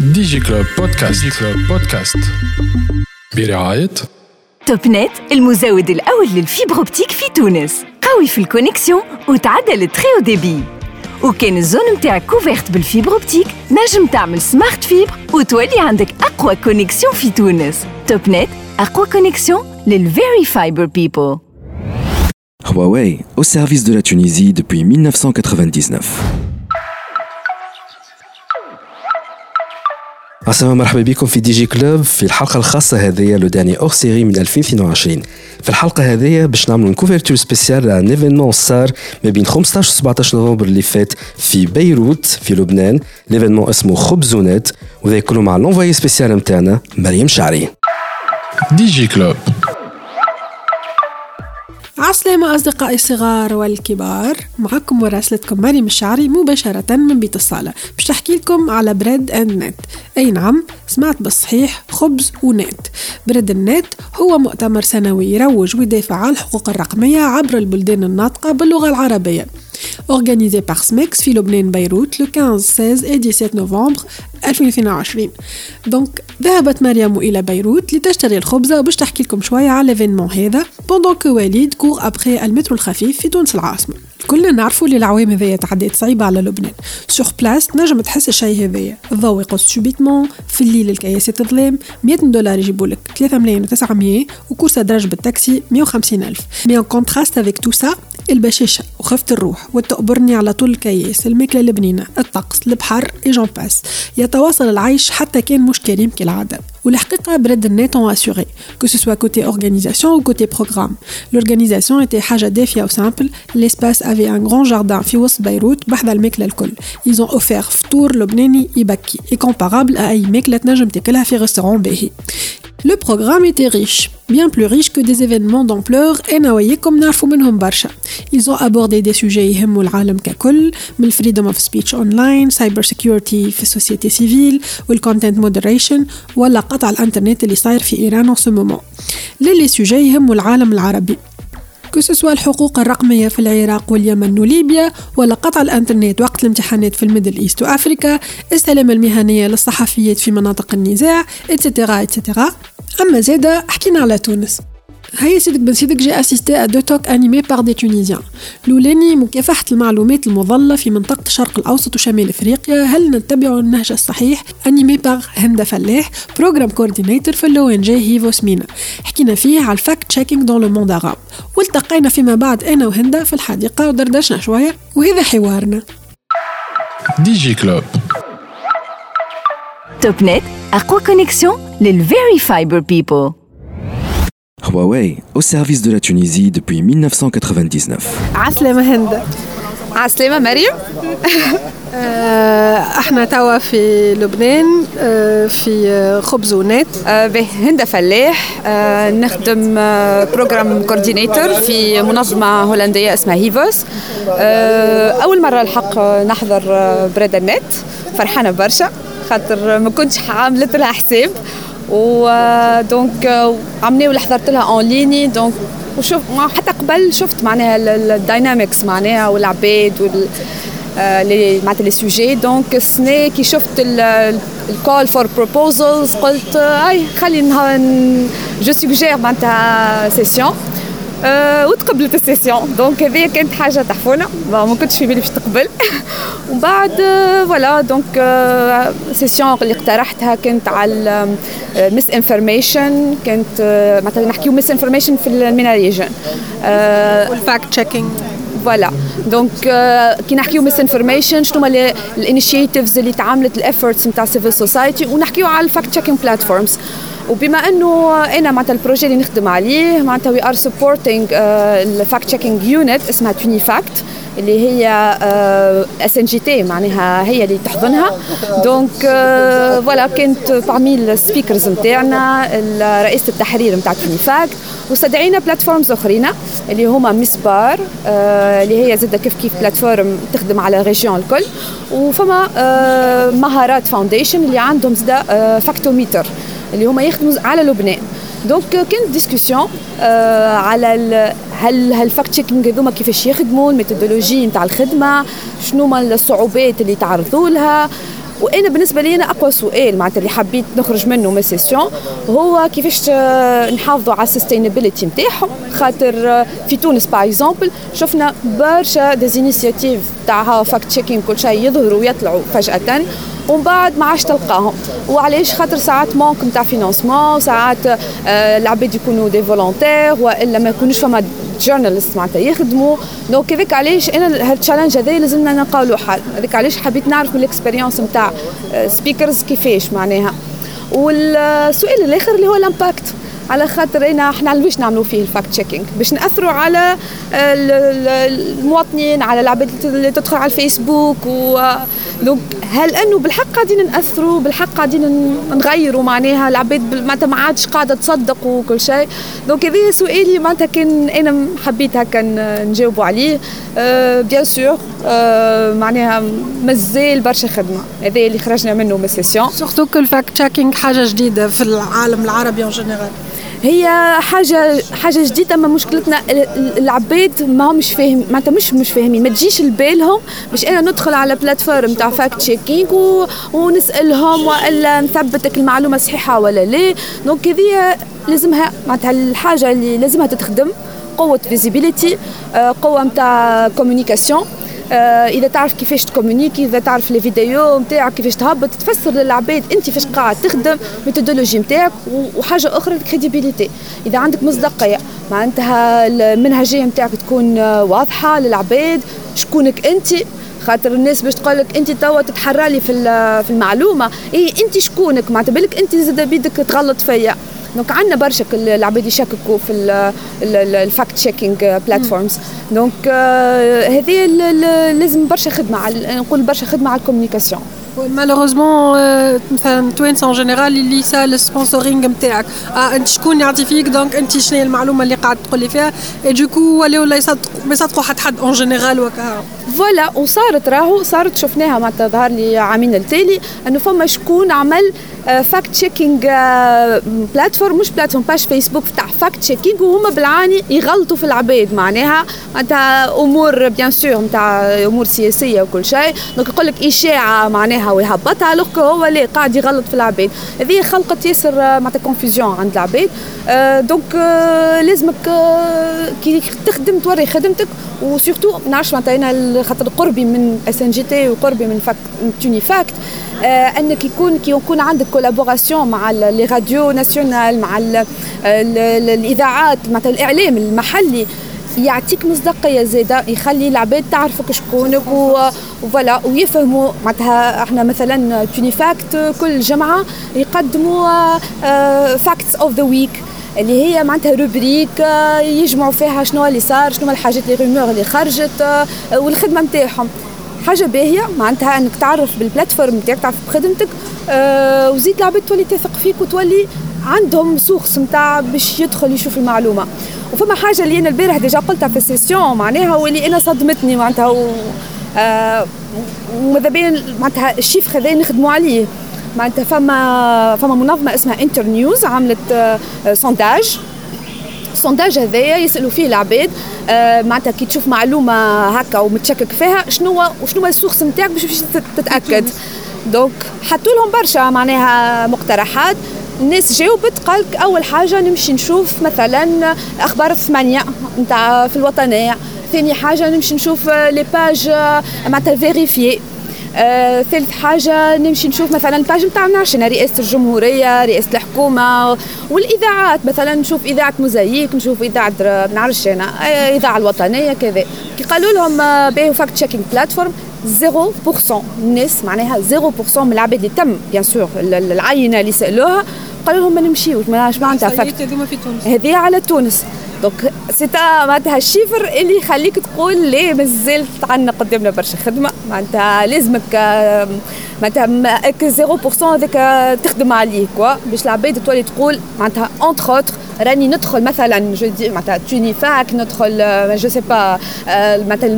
دي جي كلوب بودكاست دي جي كلوب بودكاست برعاية Topnet المزود الأول لل fibre optique في تونس قوي في ال connexion وتعدل ال très débit وكان ال zone متاعك couverte بال fibre optique نجم تعمل Smart Fibre وتولي عندك أقوى connexion في تونس Topnet أقوى connexion لل very fiber people Huawei, au service de la Tunisie depuis 1999. عسلامة مرحبا بكم في DigiClub في الحلقة الخاصة هذه la dernière série من 2022 في الحلقة هذه باش نعملوا couverture spéciale على un événement صار ما بين 15 و 17 نوفمبر اللي فات في بيروت في لبنان. ال événement اسمه خبز ونت وذا كله مع l'envoyée spéciale نتاعنا مريم شعري. DigiClub. عسلامة أصدقائي الصغار والكبار معكم مراسلتكم مريم الشعري مباشرة من بيت الصالة. باش تحكي لكم على Bread and Net. أي نعم سمعت بالصحيح خبز ونت. Bread and Net هو مؤتمر سنوي يروج ويدافع عن الحقوق الرقمية عبر البلدان الناطقة باللغة العربية. Organisé par SMEX في لبنان بيروت le 15 16 et 17 نوفمبر 2022 donc ذهبت مريم إلى بيروت لتشتري الخبزة وباش تحكي لكم شوية على l'événement هذا pendant que وليد court après المترو الخفيف في تونس العاصمة. كلنا نعرفوا اللي العوام هذيا تعديت صعيبة على لبنان. sur place تنجم تحس الشيء هذايا الضوء يقص subitement في الليل الكياسات تظلم 100 دولار يجيبوا لك 3 ملايين و900 وكورسة درج بالتاكسي 150 ألف. mais en contraste avec tout ça البشاشة وخفة الروح. والتقبرني على طول الكياس الماكلة البنينة الطقس البحر et j'en passe يتواصل العيش حتى كان مش كريم كالعادة والحقيقة Bread and Net ont assuré que ce soit côté organisation ou côté programme l'organisation était حاجة دافية و simple l'espace avait un grand jardin في وسط بيروت بحذا الماكلة الكل. ايزون اوفير فطور لبناني يبكي اي كومبارابل أي ماكلة تنجم تاكلها في غيستورون باهي. لو بروغرام اتي ريش bien plus riche que des événements d'ampleur et نواياكم نعرفوا منهم برشا. Ils ont abordé des sujets يهموا العالم ككل من freedom of speech online, cyber security في السوسيتي سيفيل والcontent moderation ولا قطع الانترنت اللي صاير في ايران en ce moment. للي سوجي يهموا العالم العربي. كو الحقوق الرقمية في العراق واليمن وليبيا ولا قطع الانترنت وقت الامتحانات في الميدل إيست وأفريكا السلامة المهنية للصحفيات في مناطق النزاع et cetera et cetera أما زيدا حكينا على تونس. هيا سيدك بن سيدك j'ai assisté à deux talks animés par des Tunisiennes الأولاني مكافحة المعلومات المضللة في منطقة الشرق الأوسط وشمال إفريقيا. هل نتبع النهج الصحيح animé par هند فلاح program coordinator في l'ONG Hivos MENA حكينا فيه على ال fact-checking dans le monde arabe والتقينا فيما بعد أنا وهندا في الحديقة ودردشنا شوية. وهذا حوارنا. DigiClub Topnet أقوى connexion لل very fiber people Huawei, au service de la Tunisie depuis 1999. عسلامة هند. عسلامة مريم. آه، إحنا توا في لبنان آه، في آه، خبز ونت به هند فلاح. نخدم program coordinator في منظمة هولندية اسمها Hivos. أول مرة بالحق نحضر Bread&Net. فرحانة برشا خاطر ما كنتش عملت لها حساب و donc عملنا ولا حضرت لها en ligne donc وشوف حتى قبل شفت معناها ال dynamics معناها والعباد وال آه، les معناتها les sujets donc السنة كي شفت ال call for proposals قلت آه، أي خلي je suggère معناتها session وتقبلت ال session donc هذه كانت حاجة تحفونه ما كنتش في بالي باش تقبل. ومن بعد آه، voilà donc آه، session اللي اقترحتها كانت على misinformation كانت آه، معناتها نحكيو misinformation في ال MENA region وال fact-checking voilà donc آه، كي نحكيو misinformation شنو هما ال initiatives اللي تعاملت ال efforts نتاع civil society ونحكيو على ال fact-checking platforms وبما إنه أنا معناتها ال projet اللي نخدم عليه معناتها we are supporting ال fact-checking unit اسمها Tunifact اللي هي SNJT معناها هي اللي تحضنها. donc voilà كانت parmi ال speakers نتاعنا رئيسة التحرير نتاع Tunifact واستدعينا platforms أخرين اللي هما مسبار آه، اللي هي زادة كيف كيف platform تخدم على région الكل. وفما آه، مهارات Foundation اللي عندهم زادة Factometer اللي هما يخدموا على لبنان. donc كانت discussion آه على ال- هل هال fact-checking هذوما كيفاش يخدموا ال méthodologie نتاع الخدمة شنو هما الصعوبات اللي تعرضوا لها. وأنا بالنسبة لي أنا أقوى سؤال معناتها اللي حبيت نخرج منه من session هو كيفاش نحافظوا على ال sustainability نتاعهم. خاطر في تونس par exemple شفنا برشا des initiatives تاع fact-checking كل شيء يظهروا ويطلعوا فجأة. ومن بعد ما عادش تلقاهم. وعلاش؟ خاطر ساعات manque نتاع financement ساعات آه العباد يكونوا des volontaires وإلا ما يكونوش فما journalistes معناتها يخدموا. donc هذاك علاش أنا هال challenge هذا لازمنا نلقاو له حل. هذاك علاش حبيت نعرف ال expérience نتاع speakers كيفاش معناها. والسؤال الآخر اللي هو ال impact على خاطر إنا إحنا علاش نعملوا فيه ال fact-checking باش ناثروا على المواطنين على العباد اللي تدخل على الفيسبوك و donc هل انه بالحق قاعدين ناثروا بالحق قاعدين نغيروا معناها العباد معناتها ما عادش قاعدة تصدق وكل شيء. donc هذا سؤالي معناتها كان أنا حبيت هكا نجاوبوا عليه. أه bien sûr أه معناها مازال برشا خدمة. هذا اللي خرجنا منه من ال session surtout que ال fact-checking حاجة جديدة في العالم العربي en général هي حاجة حاجة جديدة أما مشكلتنا العباد ما همش فاهم معناتها مش مش فاهمين ما تجيش لبالهم باش أنا ندخل على platform تاع fact-checking. ونسألهم وإلا نثبتك المعلومة صحيحة ولا لا donc هذه لازمها معناتها الحاجة اللي لازمها تتخدم قوة visibilité قوة نتاع communication آه إذا تعرف كيفاش تكومونيكي إذا تعرف les vidéos نتاعك كيفاش تهبط تفسر للعباد أنت فاش قاعد تخدم méthodologie نتاعك وحاجة أخرى ال crédibilité إذا عندك مصداقية معناتها المنهجية نتاعك تكون واضحة للعباد شكونك أنت؟ خاطر الناس باش تقول لك أنت توا تتحرى لي في في المعلومة. اي أنت شكونك؟ معناتها بالك أنت زاد بيدك تغلط فيا. donc عندنا برشا العباد يشككوا في ال fact-checking platforms donc هذه لازم برشا خدمة نقول برشا خدمة على ال communication malheureusement مثلا توانسة en général اللي سال ال sponsoring نتاعك انت شكون يعطي فيك donc انت شنو هي المعلومه اللي قاعد تقول لي فيها du coup ولاو لا يصدقوا ما يصدقوا حد حد en général وكا voilà وصارت راهو صارت شفناها معناتها ظهر لي عامين التالي انه فما شكون عمل fact-checking platform مش platform باش فيسبوك تاع fact-checking وهما بالعاني يغلطوا في العباد معناها معناتها امور bien sûr نتاع امور سياسيه وكل شيء donc يقول لك اشاعه معناها ويهبطها لوك هو لا قاعد يغلط في العباد هذه خلقت ياسر معناتها confusion عند العباد donc لازمك كي تخدم توري خدمتك. و surtout ما نعرفش معناتها أنا خاطر قربي من SNJT وقربي من Fact آه أنك يكون كي يكون عندك collaboration مع les radios nationales مع ال ال الإذاعات معناتها الإعلام المحلي. يعطيك مصداقية زادة يخلي العباد تعرفك شكونك و voilà ويفهموا. معناتها إحنا مثلا Tunifact كل جمعة يقدموا facts of the week اللي هي معناتها rubrique يجمعوا فيها شنو اللي صار شنو الحاجات les rumeurs اللي خرجت والخدمة نتاعهم حاجة باهية معناتها إنك تعرف بال platform نتاعك تعرف بخدمتك أه وزيد العباد تولي تثق فيك وتولي عندهم source نتاع باش يدخل يشوف المعلومة. وفما حاجة اللي أنا البارح déjà قلتها في ال session معناها واللي أنا صدمتني معناتها و أه وماذا بين معناتها الشيف هذا نخدموا عليه. معناتها فما فما منظمة اسمها Internews عملت أه sondage ال sondage هذايا يسألوا فيه العباد آه معناتها كي تشوف معلومة هكا ومتشكك فيها شنو وشنو ال source نتاعك باش تتأكد. donc حطوا لهم برشا معناها مقترحات. الناس جاوبت قالك أول حاجة نمشي نشوف مثلا أخبار الثمانية نتاع في الوطنية. ثاني حاجة نمشي نشوف les pages معناتها vérifiées آه، ثالث حاجة نمشي نشوف مثلا ال pages نتاعنا عشان رئاسة الجمهورية رئاسة الحكومة والإذاعات. مثلا نشوف إذاعة موزايك نشوف إذاعة ما نعرفش أنا إذاعة الوطنية كذا. كي قالوا لهم باهي fact-checking platform 0% الناس معناها 0% من العباد اللي تم بيان sur العينة اللي سألوها قالوا لهم ما نمشيوش ما معناتها fact هذه على تونس. donc c'est à معناتها ال chiffre اللي يخليك تقول ليه مازال عندنا قدامنا برشا خدمة. معناتها لازمك معناتها 0% هذاك تخدم عليه quoi. باش العباد تولي تقول معناتها entre autres راني ندخل مثلا je dis معناتها TuniFact ندخل je sais pas معناتها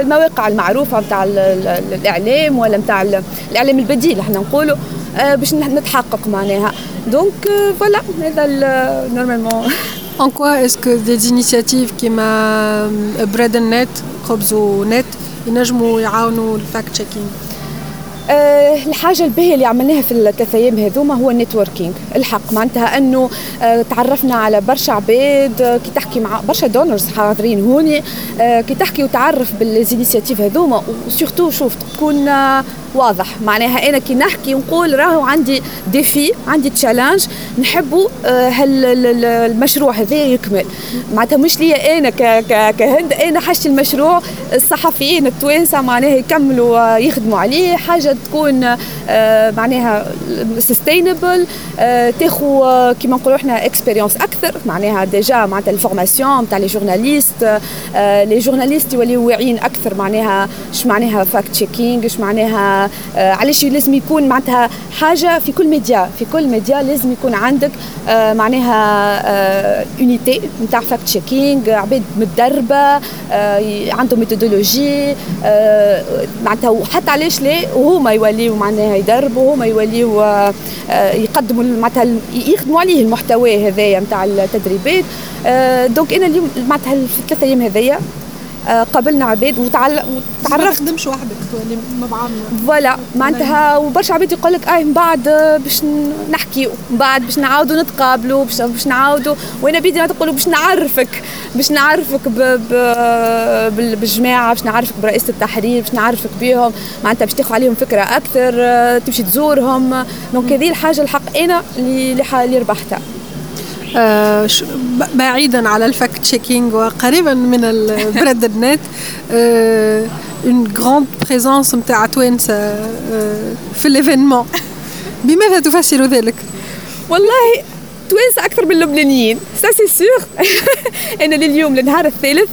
المواقع المعروفة نتاع الإعلام ولا نتاع الإعلام البديل إحنا نقولوا. باش نتحقق معناها. donc voilà هذا normalement En quoi est-ce que des initiatives كيما Bread&Net خبز ونت ينجموا يعاونوا ال fact-checking؟ آه الحاجة الباهية اللي عملناها في الثلاث أيام هذوما هو ال networking الحق معناتها أنه آه، تعرفنا على برشا عباد آه، كي تحكي مع برشا donors حاضرين هوني كي تحكي وتعرف ب les initiatives هذوما و surtout شوف تكون واضح. معناها أنا كي نحكي ونقول راهو عندي défi عندي challenge نحبوا المشروع هذا يكمل. معناتها مش ليا أنا كهند أنا حاجتي المشروع الصحفيين التوانسة معناها يكملوا يخدموا عليه. حاجة تكون آه، معناها sustainable آه، آه، كيما نقولوا إحنا expérience أكثر. معناها déjà معناتها ال formation تاع les journalistes les journalistes يوليو واعيين أكثر. معناها اش معناها fact-checking اش معناها علاش لازم يكون معناتها حاجة في كل ميديا في كل ميديا لازم يكون عندك معناها unité نتاع fact-checking عباد متدربة عندهم methodology معناتها وحتى علاش لا وهما يوليو معناها يدربوا هما يوليو يقدموا معناتها يخدموا عليه المحتوى هذايا نتاع التدريبات. donc أنا اليوم معناتها في الثلاث أيام هذايا قابلنا عباد وتعرفت ما تخدمش وحدك تولي بعضنا voilà معناتها وبرشا عباد يقول لك اي من بعد باش نحكيو من بعد باش نعاودوا نتقابلوا باش باش نعاودوا وأنا بيدي تقولوا باش نعرفك باش نعرفك ب... ب... بالجماعة باش نعرفك برئيسة التحرير باش نعرفك بهم معناتها باش تاخذ عليهم فكرة أكثر تمشي تزورهم. donc هذه الحاجة الحق أنا اللي اللي ربحتها. آه بعيدا على ال fact-checking وقريبا من ال Bread&Net une grande présence نتاع توانسه آه في ال événement بماذا تفسر ذلك؟ والله توانسه أكثر من اللبنانيين ça c'est sûr أنا لليوم للنهار الثالث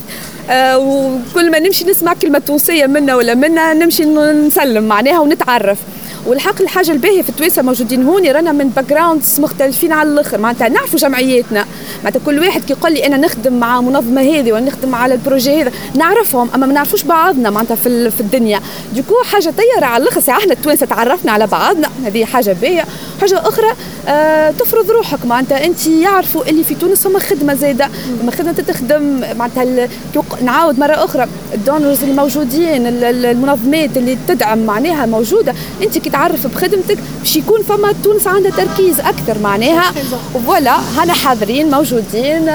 آه وكل ما نمشي نسمع كلمة تونسية منا ولا منا نمشي نسلم معناها ونتعرف. والحق الحاجة الباهية في التوانسه موجودين هوني رانا من باك مختلفين على الآخر. معناتها نعرفوا جمعياتنا. معناتها كل واحد كي يقول لي أنا نخدم مع منظمة هذه ولا نخدم على ال projet هذا نعرفهم. أما ما نعرفوش بعضنا معناتها في, في الدنيا. donc حاجة طياره على الآخر. ساعة إحنا التوانسه تعرفنا على بعضنا. هذه حاجة باهية. حاجة أخرى آه تفرض روحك. معناتها أنت يعرفوا اللي في تونس هما خدمة زايدة. لما خدمة تخدم. معناتها نعاود مرة أخرى. ال donors الموجودين المنظمات اللي تدعم معناها موجودة. أنت كي تعرف بخدمتك باش يكون فما تونس عندها تركيز أكثر معناها. voilà هنا حاضرين موجودين.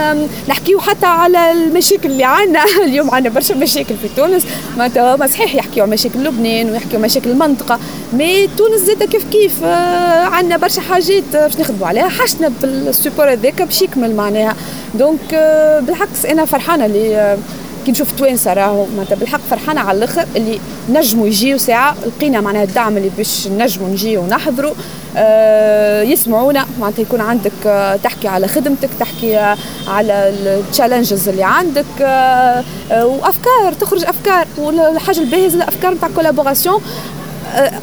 نحكيو حتى على المشاكل اللي عندنا. اليوم عندنا برشا مشاكل في تونس. معناتها ما صحيح يحكيو على مشاكل لبنان ويحكيو مشاكل المنطقة mais تونس زاده كيف كيف؟ آه، عندنا برشا حاجات باش نخدموا عليها. حاجتنا بال support هذاك باش يكمل معناها. donc آه، بالعكس أنا فرحانة اللي آه، كي نشوف توانسه راهو معناتها بالحق فرحانه على الآخر اللي نجموا يجيو ساعة لقينا معناها الدعم اللي باش نجموا نجيو ونحضروا آه يسمعونا. معناتها يكون عندك آه تحكي على خدمتك تحكي آه على ال challenges اللي عندك وأفكار تخرج أفكار. والحاجة الباهية الأفكار نتاع collaboration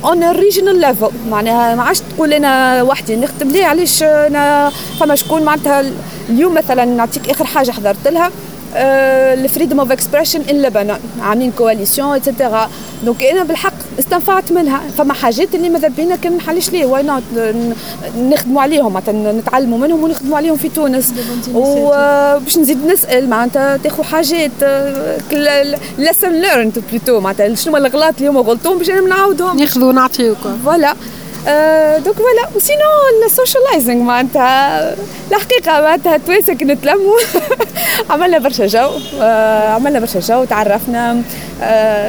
on regional level معناها ما عادش تقول أنا وحدي نخدم ليه؟ علاش أنا؟ فما شكون؟ معناتها اليوم مثلا نعطيك آخر حاجة حضرت لها. ال freedom of expression in لبنان عاملين coalition et cetera donc إنا بالحق استنفعت منها. فما حاجات اللي ماذا بينا كان نحلش ليه. why not نخدموا عليهم؟ معناتها نتعلموا منهم ونخدموا عليهم في تونس. وباش نزيد نسأل معناتها تاخذوا حاجات lessons learned plutôt معناتها شنو الغلط اللي هما غلطوهم باش نعاودهم؟ ناخذوا ونعطيوكم voilà donc voilà. و sinon ال socializing معناتها الحقيقة معناتها التوانسه كي نتلموا عملنا برشا جو عملنا برشا جو تعرفنا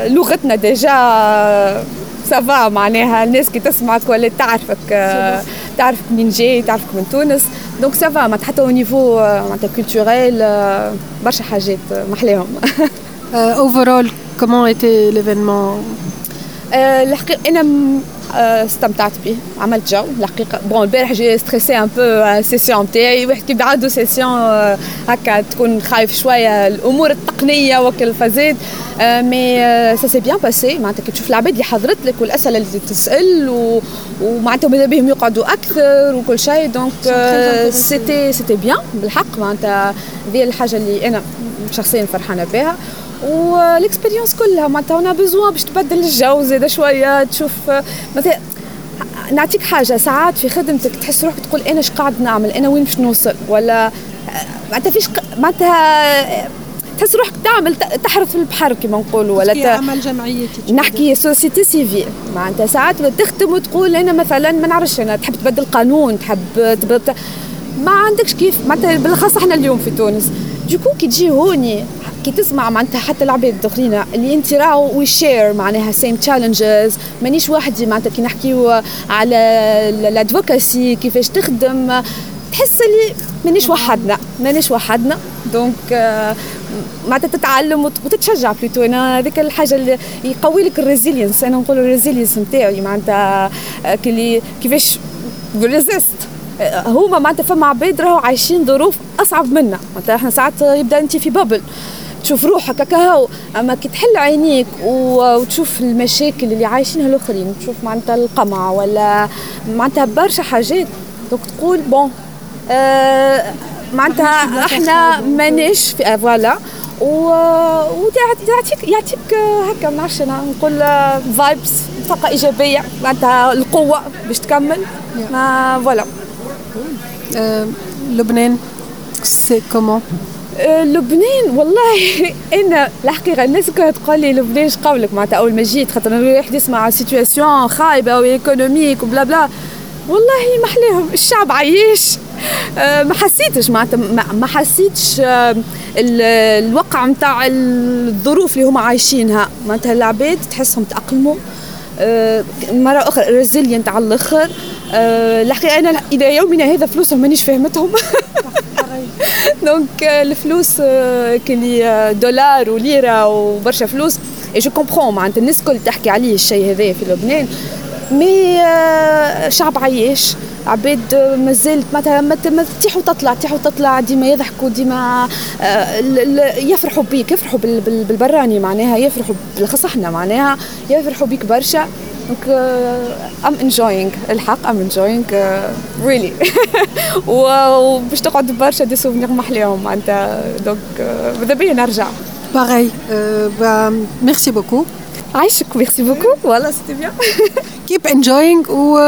لغتنا déjà ça va معناها. الناس كي تسمعك ولا تعرفك تعرفك منين جاي تعرفك من تونس. donc ça va معناتها حتى au niveau معناتها culturel برشا حاجات محلاهم. overall comment était l'événement الحقيقة أنا استمتعت به عملت جو الحقيقة bon البارح j'ai stressé un peu session تاعي واحد كي عنده session هكا تكون خايف شوية. الأمور التقنية وكل فزيد mais ça s'est bien passé معناتها كي تشوف العباد اللي حضرت لك والأسئلة اللي تسال ومعناتها ماذا بهم يقعدوا أكثر وكل شيء. donc c'était c'était bien بالحق معناتها هذه الحاجة اللي أنا شخصيا فرحانة بها. وال expérience كلها معناتها on a besoin باش تبدل الجو زيد شوية تشوف مثلا نعطيك حاجة ساعات في خدمتك تحس روحك تقول أنا إيش قاعد نعمل؟ أنا وين باش نوصل؟ ولا معناتها فيش معناتها تحس روحك تعمل تحرث في البحر كما نقولوا ولا ت... عمل جمعيتي نحكي société civile معناتها ساعات تخدم وتقول أنا مثلا ما نعرفش أنا تحب تبدل قانون تحب تبدل ما عندكش كيف معناتها بالأخص إحنا اليوم في تونس. du coup كي تجي هوني كي تسمع معناتها حتى العباد الآخرين اللي انت راهو we share معناها same challenges مانيش وحدي معناتها كي نحكيو على ال advocacy كيفاش تخدم. تحس اللي مانيش وحدنا مانيش وحدنا. donc آه، معناتها تتعلم وتتشجع plutôt أنا هذيك الحاجة اللي يقوي لك ال resilience أنا نقول ال resilience نتاعي معناتها آه، كلي كيفاش résiste آه، هما معناتها فما عباد راهو عايشين ظروف أصعب منا. معناتها إحنا ساعات يبدأ أنت في bubble تشوف روحك هكا أما كي تحل عينيك وتشوف المشاكل اللي عايشينها الآخرين تشوف معناتها القمع ولا معناتها برشا حاجات. donc تقول bon آه معناتها إحنا مانيش في voilà ويعطيك يعطيك هكا ما نعرفش نقول vibes طاقة إيجابية. معناتها القوة باش تكمل. mais voilà آه، لبنان c'est comment آه، لبنان والله أنا الحقيقة الناس كلها تقول لي لبنان إيش قولك معناتها أول ما جيت خاطر الواحد يسمع situation خايبة و économique و bla bla والله mais الشعب عايش. آه، ما حسيتش معناتها ما حسيتش آه، الوقع نتاع الظروف اللي هما عايشينها. معناتها العباد تحسهم تأقلموا. مرة أخرى resilient على الآخر. الحقيقة أنا إلى يومنا هذا فلوسهم مانيش فاهمتهم. donc الفلوس كلي دولار وليره وبرشا فلوس et je comprends معناتها الناس الكل تحكي عليه الشيء هذا في لبنان mais شعب عايش عباد مازالت مثلا تيح وتطلع تيح وتطلع ديما يضحكوا ديما يفرحوا بيك يفرحوا بالبراني معناها يفرحوا بالاخص إحنا معناها يفرحوا بيك برشا donc I'm enjoying الحق I'm enjoying really وباش تقعد برشا des souvenirs محليهم معناتها. donc ماذا بيا نرجع. pareil merci beaucoup عايشك merci beaucoup voilà c'était bien keep enjoying و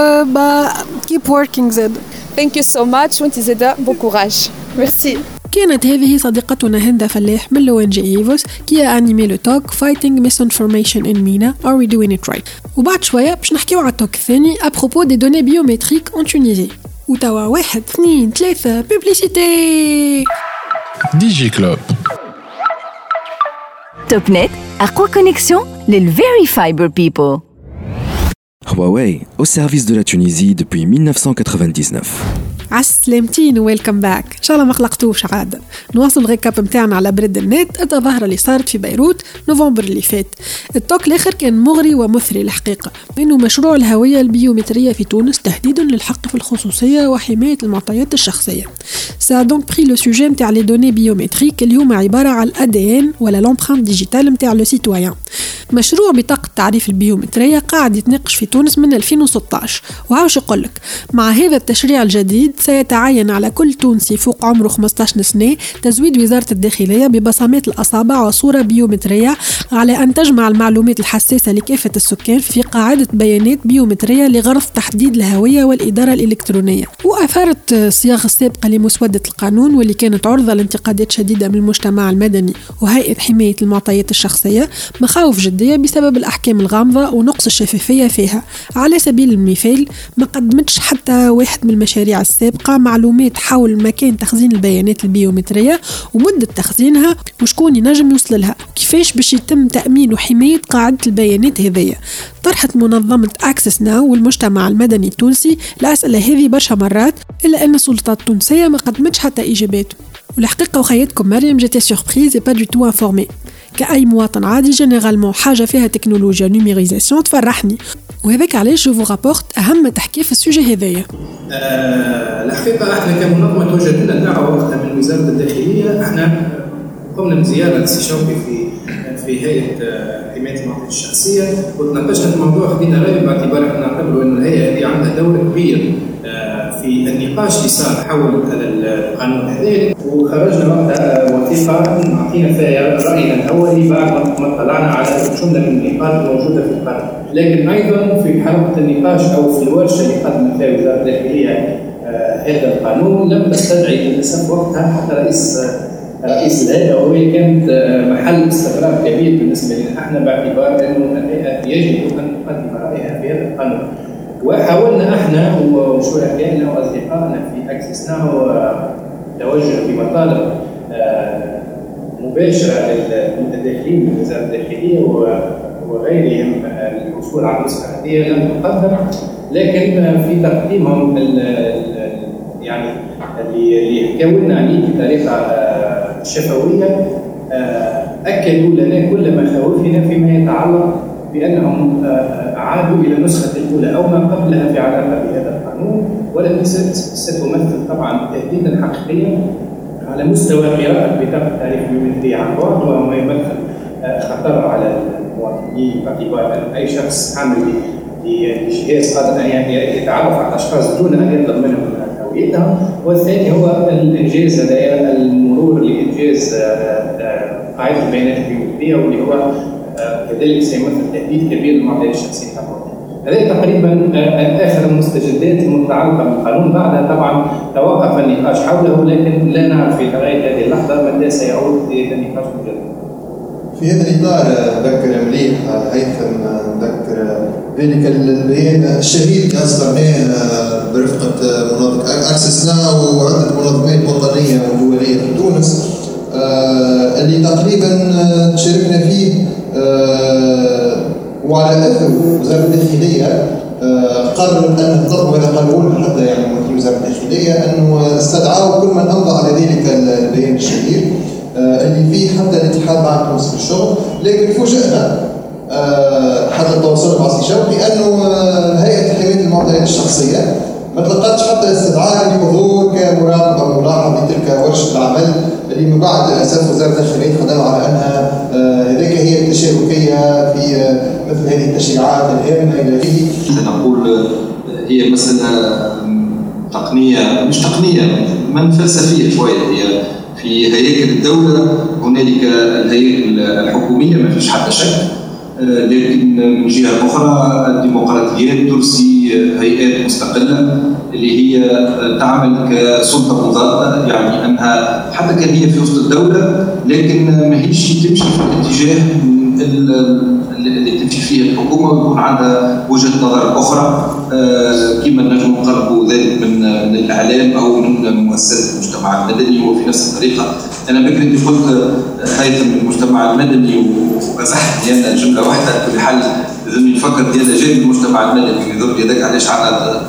keep working زاد thank you so much وانت زاده bon courage ميرسي كانت هذه صديقتنا هند فلاح من l'ONG ايفوس qui animait le talk fighting information in MENA are we doing it right وبعد شوية باش نحكيو على ال talk الثاني à propos des données biométriques en Tunisie وتوا واحد اثنين ثلاثة publicité DJ club توب نت أقوى connexion لل very fiber people Huawei, au service de la Tunisie depuis 1999. عالسلامتين welcome back إن شاء الله ما قلقتوش عاد نواصل ال recap نتاعنا على Bread&Net. التظاهره اللي صارت في بيروت نوفمبر اللي فات. ال talk الآخر كان مغري ومثري الحقيقة انه مشروع الهوية البيومترية في تونس تهديد للحق في الخصوصية وحماية المعطيات الشخصية. ça donc après le sujet نتاع les données biométriques اليوم عبارة على l'ADN ولا l'empreinte digitale نتاع le citoyen مشروع بطاقة التعريف البيومترية قاعد يتناقش في تونس من 2016 وهاوش يقول لك مع هذا التشريع الجديد سيتعين على كل تونسي فوق عمره 15 سنة تزويد وزارة الداخلية ببصمات الأصابع وصورة بيومترية على أن تجمع المعلومات الحساسة لكافة السكان في قاعدة بيانات بيومترية لغرض تحديد الهوية والإدارة الإلكترونية. وأثارت الصياغة السابقة لمسودة القانون واللي كانت عرضة لانتقادات شديدة من المجتمع المدني وهيئة حماية المعطيات الشخصية مخاوف جدية بسبب الأحكام الغامضة ونقص الشفافية فيها. على سبيل المثال ما قدمتش حتى واحد من المشاريع السابقة معلومات حول مكان تخزين البيانات البيومترية ومدة تخزينها وشكون ينجم يوصل لها. وكيفاش باش يتم تأمين وحماية قاعدة البيانات هذية؟ طرحت منظمة Access Now والمجتمع المدني التونسي الأسئلة هذه برشا مرات إلا أن السلطات التونسية ما قدمتش حتى إجابات. والحقيقة وخيتكم مريم j'étais surprise pas du tout informée كأي مواطن عادي généralement حاجة فيها تكنولوجيا numérisation تفرحني. وهذاك علاش je rapporte أهم تحكي في ال sujet هذايا. أه الحقيقة إحنا كمنظمة توجهت لنا دعوة وقتها من وزارة الداخلية. إحنا قمنا بزيارة سي شوقي في في هيئة حماية المعلومات الشخصية. وتناقشنا في الموضوع خدينا رأي باعتبار إحنا نعتبروا أن الهيئة هذه عندها دور كبير في النقاش اللي صار حول القانون هذا وخرجنا وقتها وثيقه اعطينا رأينا الاولي بعد ما طلعنا على جمله من النقاط الموجوده في القانون لكن أيضا في حلقة النقاش أو في الورشة اللي قدمت فيها وزاره الداخليه هذا القانون لم تستدعي للاسف وقتها حتى رئيس رئيس الهيئة وهي كانت محل استغراب كبير بالنسبة لنا. إحنا باعتبار أنه الهيئة يجب أن تقدم رأيها في هذا القانون. وحاولنا أحنا وشركائنا وأصدقائنا في اكسس ناو توجه بمطالب آه، مباشرة للمتداخلين من وزاره الداخليه وغيرهم الحصول على النسخة هذه لم تقدم لكن في تقديمهم يعني اللي حكاوا عليه بطريقه آه، شفوية آه، أكدوا لنا كل مخاوفنا فيما يتعلق بأنهم عادوا إلى النسخة الأولى أو ما قبلها في علاقة بهذا القانون. والتي ستمثل طبعا تهديدا حقيقيا على مستوى قراءه بطاقه التعريف عن بعد وما يمثل آه، خطر على المواطنين باعتبار ان أي شخص عامل لجهاز قادر أن يتعرف على الأشخاص دون أن يطلب منهم هويتهم والثاني هو الإنجاز هذايا المرور لإنجاز آه، آه، قاعدة البيانات البيومتريه واللي هو كذلك سيمثل تهديد كبير للمعطيات الشخصية. هذه تقريبا اخر المستجدات المتعلقة بالقانون بعدها طبعا توقف النقاش حوله لكن لا نعرف في لغايه هذه اللحظة متى سيعود النقاش مجددا. في هذا الإطار ذكر مليح هيثم ذكر ذلك البيان الشهير اللي اصدرناه برفقة منظمه أكسس ناو وعدة منظمات وطنية ودولية في تونس آه، اللي تقريبا شاركنا فيه آه، وعلى اثر وزارة الداخلية آه، قررت أن تطبق هذا قانون حتى يعني ممثل وزارة الداخلية أنه استدعوا كل من أمضى على ذلك البيان الشهير آه، اللي فيه حتى الاتحاد مع تونس في الشغل لكن فوجئنا آه، حتى التواصل مع سي شوقي أنه هيئة حمايه المعطيات الشخصية ما تلقتش حتى استدعاء لحضور كمراقب أو ملاحظ لتلك ورشة العمل اللي من بعد للاسف وزارة الداخلية تقدم على أنها هذيك هي التشاركية في مثل هذه التشريعات الهامة إلى اخره. نقول هي مساله تقنية مش تقنية من فلسفية شوية هي في هياكل الدولة هنالك الهياكل الحكومية ما فيش حتى شك لكن من جهة أخرى الديمقراطيات ترسي هيئات مستقلة اللي هي تعمل كسلطة مضادة يعني أنها حتى كان هي في وسط الدولة لكن ما هيش تمشي في الاتجاه فيه الحكومة ويكون عندها وجهة نظر أخرى آه، كما نجم نقربوا ذلك من الإعلام أو من مؤسسات المجتمع المدني وفي نفس الطريقة. أنا بكري أنت قلت هيثم المجتمع المدني ومزحت أنا جملة واحدة كل حال لازم نفكر ديالنا جانب المجتمع المدني. يضرب يدك علاش عندنا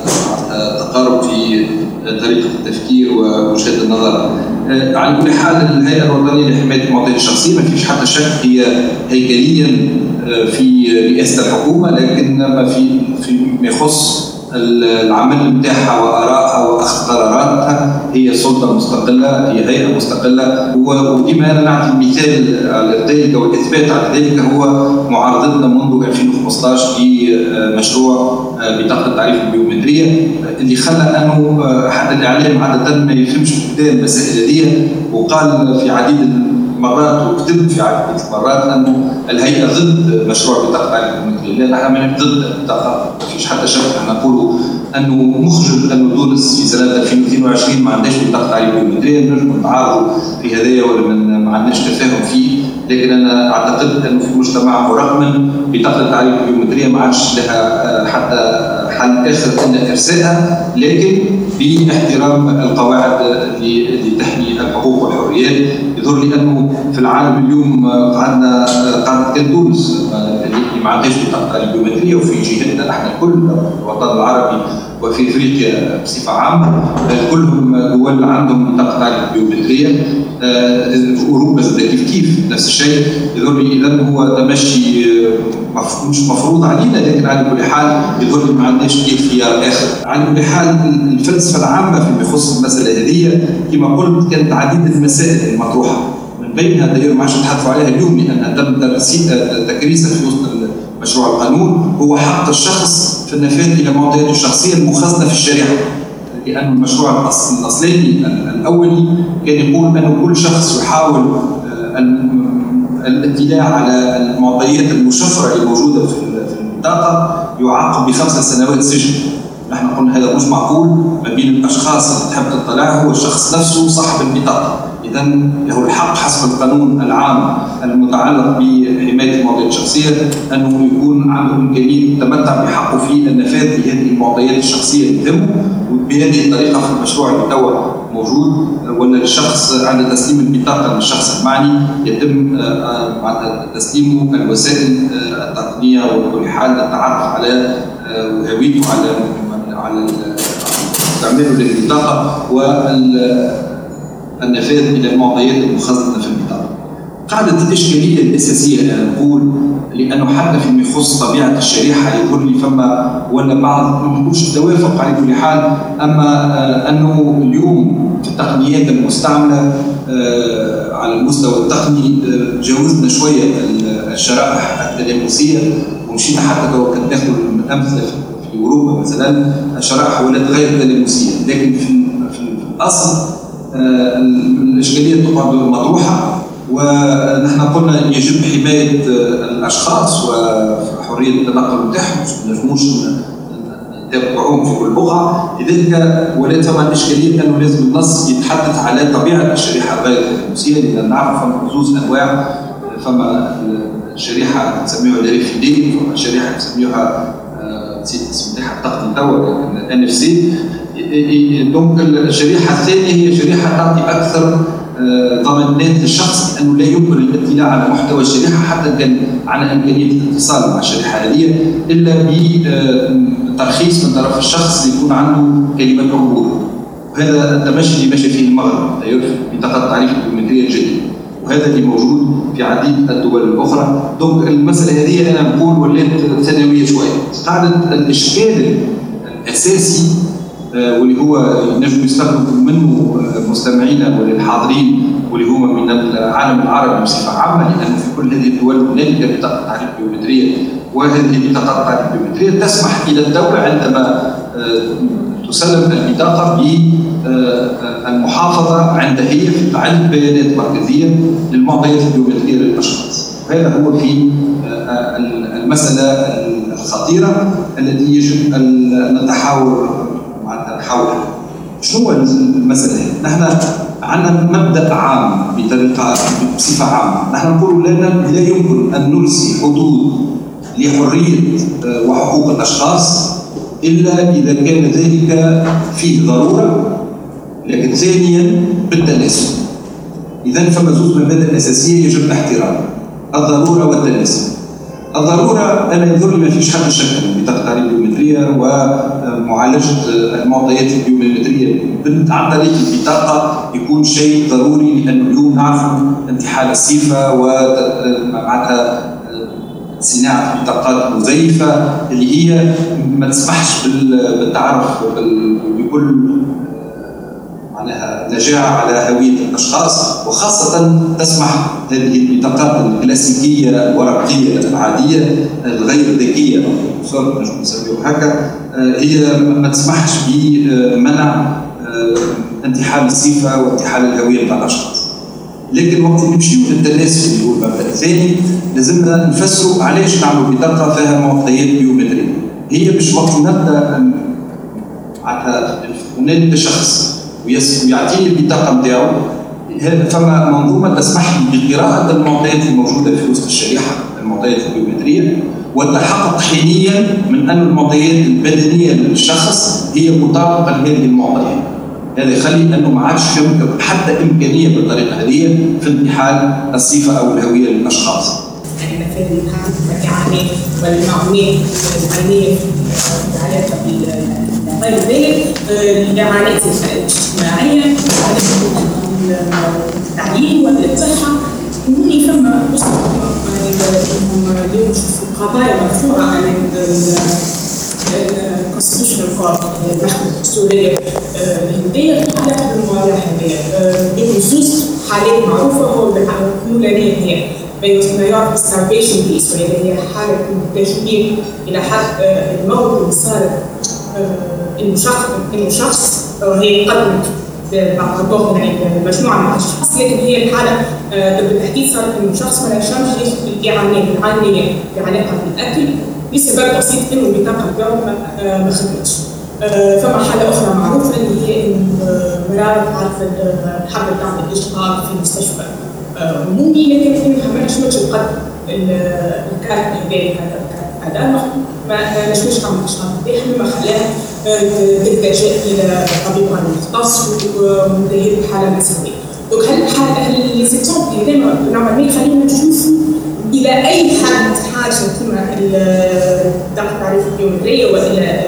تقارب في طريقة التفكير ووجهات النظر. آه، على كل حال الهيئة الوطنيه لحماية المواطنين الشخصية ما فيش حتى شك هي هيكليا آه، في رئاسة الحكومة لكن ما في فيما يخص العمل نتاعها وآرائها واخذ قراراتها هي سلطة مستقلة هي هيئه مستقلة. وديما أنا نعطي مثال على ذلك والاثبات على ذلك هو معارضتنا منذ 2015 في آه، مشروع بطاقة التعريف البيومترية اللي خلى أنه حتى الإعلام عادة ما يفهمش قدام المسائل هذه وقال في عديد المرات وكتب في عديد المرات انه الهيئة ضد مشروع بطاقة البيومتريه لا نحن ضد البطاقة. ما فيش حتى شك إحنا نقولوا أنه مخجل أنه تونس في سنة 2022 ما عندهاش بطاقة تعريف بيومتريه نجم نعارضوا في هذايا ولا ما عندناش تفاهم فيه. لكن أنا أعتقد أنه في مجتمع مرقم بطاقة التعريف البيومتريه ما عادش لها حتى حل اخر إن ارسائها لكن باحترام القواعد اللي تحمي الحقوق والحريات. يظهر لي أنه في العالم اليوم قعدنا قعدت كان تونس اللي ما عندهاش بطاقه وفي جهتنا نحن الكل الوطن العربي وفي إفريقيا بصفة عامة كلهم دول عندهم بطاقه البيومتريه أوروبا كيف كيف؟ نفس الشيء. لي اذا هو تمشي مش مفروض علينا لكن على كل حال لي ما عندناش خيار آخر. على كل حال الفلسفة العامة فيما يخص المسألة هذه كما قلت كانت عديد المسائل المطروحة. من بينها دائما ما عادش نتحدثوا عليها اليوم لأنها تم تكريسها في وسط مشروع القانون هو حق الشخص في النفاذ إلى معطياته الشخصية المخزنة في الشريعة. لأن المشروع الأصلي الأولي كان يقول أن كل شخص يحاول آه، الإطلاع على المعطيات المشفرة الموجودة في البطاقة يعاقب بخمس سنوات سجن. نحن قلنا هذا مش معقول. ما بين الأشخاص اللي تحب تطلع هو الشخص نفسه صاحب البطاقه اذا له الحق حسب القانون العام المتعلق بحماية المعطيات الشخصية أنه يكون عنده امكانيه التمتع بحقه في النفاذ لهذه المعطيات الشخصية. اللي تهمه وبهذه الطريقة في المشروع اللي توا موجود وأن الشخص عند تسليم البطاقة للشخص المعني يتم آه، بعد تسليمه الوسائل آه، التقنية وبكل حال التعرف على آه، هويته على على استعماله للبطاقة. والنفاذ إلى المعطيات المخزنة في البطاقه. قاعدة الإشكالية الأساسية أنا نقول لأنه حتى فيما يخص طبيعة الشريحة يقول لي فما ولا بعض ما نقولش التوافق على كل حال أما آه أنه اليوم في التقنيات المستعملة آه على المستوى التقني آه جاوزنا شوية الشرائح التلامسيه ومشينا حتى لو كنت ناخذ أمثلة في أوروبا مثلا الشرائح ولات غير تلامسيه لكن في, الأصل الاشكاليه تقعد مطروحة ونحن قلنا يجب حماية الأشخاص وحرية التنقل بتاعهم ما نجموش نتابعوهم في كل بقعه لذلك ولا ثم اشكاليه انه لازم النص يتحدث على طبيعة الشريحة غير التونسية لأن نعرف فما زوز أنواع فما الشريحه نسميها ال RFID فما شريحة نسميها نسيت الاسم بتاعها التقني توا NFC donc الشريحه الثانية هي شريحه تعطي أكثر ضمانات للشخص انه لا يمكن الاطلاع على محتوى الشريحه حتى كان على إمكانية الاتصال مع الشريحه هذه إلا بترخيص من طرف الشخص يكون عنده كلمة عبور وهذا التمشي اللي ماشي فيه المغرب بطاقة التعريف البيومتريه الجديده وهذا اللي موجود في عديد الدول الأخرى. دونك المسألة هذه أنا نقول ولات ثانوية شوية. قاعدة الإشكال الأساسي واللي هو نجم يستخدم منه مستمعينا وللحاضرين واللي هو من العالم العربي بصفة عامة لأنه في كل هذه الدول هنالك بطاقه تعريف بيومتريه وهذه البطاقات التعريف البيومترية تسمح إلى الدولة عندما تسلم البطاقه بالمحافظه عند هي في تعلم بيانات مركزية للمعطيات البيومترية للأشخاص. هذا هو في المسألة الخطيرة التي يجب أن نتحاور شنو هو المسألة؟ نحن عندنا مبدأ عام بطريقة بصفة عامة، نحن نقول لنا لا يمكن أن نرسي حدود لحرية وحقوق الأشخاص إلا إذا كان ذلك فيه ضرورة لكن ثانيا بالتناسب. إذا فما زوج مبادئ أساسية يجب احترامها الضرورة والتناسب. الضرورة أنا يظهر ما فيش حد شك بطاقة التعريف البيومترية ومعالجة المعطيات البيومترية. عن طريق البطاقة يكون شيء ضروري لأنه اليوم نعرف انتحال الصفه ومعناتها صناعة بطاقات مزيفة اللي هي ما تسمحش بالتعرف بكل معناها نجاعة على هوية الأشخاص وخاصة تسمح هذه البطاقات الكلاسيكية الورقية العادية الغير ذكية. هكا. هي ما تسمحش بمنع انتحال الصفة وانتحال الهوية بتاع الأشخاص. لكن وقت نمشيو للتناسب اللي هو المبدا الثاني لازمنا نفسروا علاش نعملوا بطاقه فيها معطيات بيومترية. هي مش وقت نبدأ معناتها هنالك شخص. ويعطيني البطاقه نتاعو فما منظومة تسمح لي بقراءة المعطيات الموجودة في وسط الشريحة المعطيات البيومترية والتحقق حينيا من أن المعطيات البدنية للشخص هي مطابقة لهذه المعطيات هذا يخلي أنه ما عادش يمكن حتى إمكانية بالطريقة هذه في انتحال الصفة أو الهوية للأشخاص. يعني مثلا المبيعات والمعلومات العينيه المتعلقه ذلك الاعانات الاجتماعيه التعليم والصحه هوني فما اليوم قضايا مرفوعه على ال constitutional court المحكمه الدستوريه الهنديه تتعلق بالمواضيع هذه بخصوص حالات معروفه هو الحاله الاولانيه هي يعرف starvation case وهي هي حاله محتاجين إلى حد الموت اللي صار انه شخص انه شخص هي قدمت بعض يعني مجموعه من الاشخاص لكن هي الحالة بالتحديد صارت إنه شخص ما الاعانات العينيه في علاقة بالأكل لسبب بسيط إنه البطاقه بتاعه ما خدمتش. فما حالة أخرى معروفة اللي هي إنه مرات عارفه حابه تعمل اشتغال في مستشفى عمومي لكن انها ما نجمتش بقد الكارت الباري هذا ما نجمش تعمل اشتغال بتاعها ما خلاها تلجا إلى طبيب مختص ومنتهي بحالة مأساوية. دونك هل لي زيكزومبل هذوما نورمالمون خلينا نشوفوا إلى أي حد حاجة كما التعريف البيومتريه والى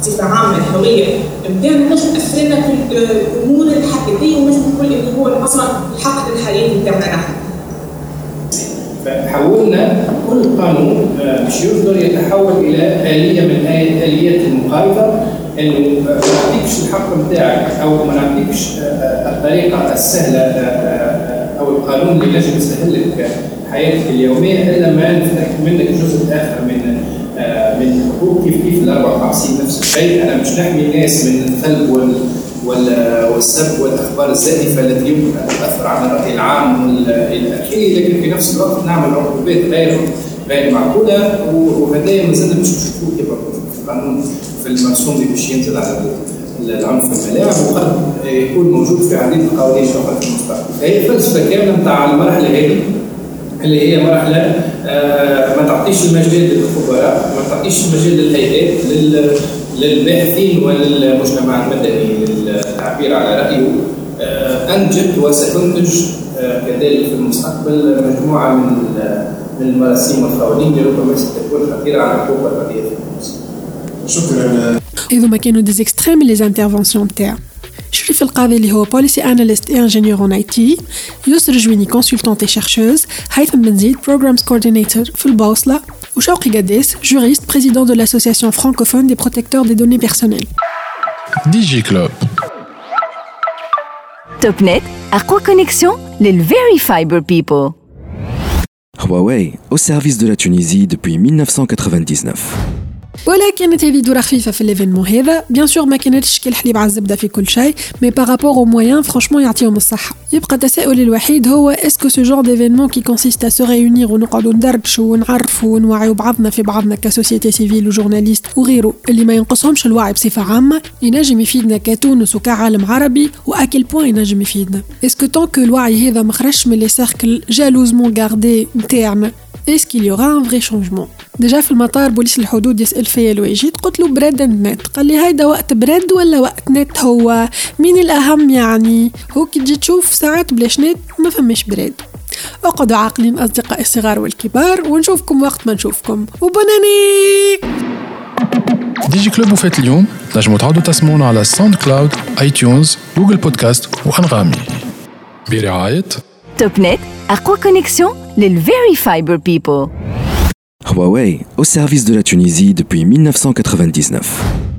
بصفه عامه الهويه نتاعنا نجم تاثر لنا في الأمور الحقيقية ونجم نقول اللي هو أصلا الحق الحقيقي نتاعنا نحن. فحولنا كل قانون باش يقدر يتحول إلى آلية من اليات المقاربه انه ما نعطيكش الحق نتاعك أو ما نعطيكش الطريقة السهلة أو القانون اللي ينجم يسهل لك حياتك اليومية إلا ما نفتك منك جزء آخر من من الحقوق كيف كيف ال 54 نفس الشيء. أنا مش نحمي الناس من الثلب وال والسب والأخبار الزائفة التي يمكن أن تؤثر على الراي العام إلى اخره لكن في نفس الوقت نعمل عقوبات غير غير معقولة وهذا مازلنا مش نشوفوه في القانون في المرسوم اللي باش ينزل على العنف الملاعب وقد يكون موجود في عديد القوانين في المستقبل. فهي فلسفة كاملة نتاع المرحلة هذه اللي هي مرحلة آه ما تعطيش المجال للخبراء ما تعطيش المجال للهيئات للباحثين وللمجتمع المدني للتعبير على رايه آه انجت وستنتج آه كذلك في المستقبل مجموعة من من المراسيم والقوانين اللي ربما ستكون خطيرة على الحقوق الرديئه في المستقبل. شكرا هذوما كانوا des extraits من les interventions تاعو شريف القاضي اللي هو policy analyst et ingénieur en IT يسر جويني consultante chercheuse هيثم بن زيد programs coordinator في البوصله وشوقي قداس juriste président de l'association francophone des protecteurs des données personnelles. Digi Club Topnet أقوى connexion لل very fiber people Huawei, au service de la Tunisie depuis 1999. هذه دورة خفيفة في ال événement هذا. bien sûr ما كانتش كالحليب على الزبدة في كل شيء mais par rapport aux moyens franchement يعطيهم الصحة. يبقى التساؤل الوحيد هو est-ce que ce genre d'événement qui consiste à se réunir ونقعدوا ندردشوا ونعرفوا ونوعيوا بعضنا في بعضنا ك société civile و journalistes وغيره اللي ما ينقصهمش الوعي بصفة عامة ينجم يفيدنا كتونس وكعالم عربي و à quel point ينجم يفيدنا؟ est-ce que donc الوعي هذا مخرجش من les cercles jalousement gardés نتاعنا est-ce qu'il y aura un vrai changement. déjà في المطار بوليس الحدود يسأل فيا لو جيت قلت له Bread and Net قال لي هيدا وقت bread ولا وقت نت هو؟ مين الأهم يعني؟ هو كي تجي تشوف ساعات بلاش نت ما فماش bread أقعدوا عاقلين أصدقائي الصغار والكبار ونشوفكم وقت ما نشوفكم. و bonne année Digi Club وفات اليوم تنجموا تعودوا تسمعونا على SoundCloud iTunes Google Podcast وانغامي برعايه توب نت أقوى كونيكسيون les Very Fiber People. Huawei, au service de la Tunisie depuis 1999.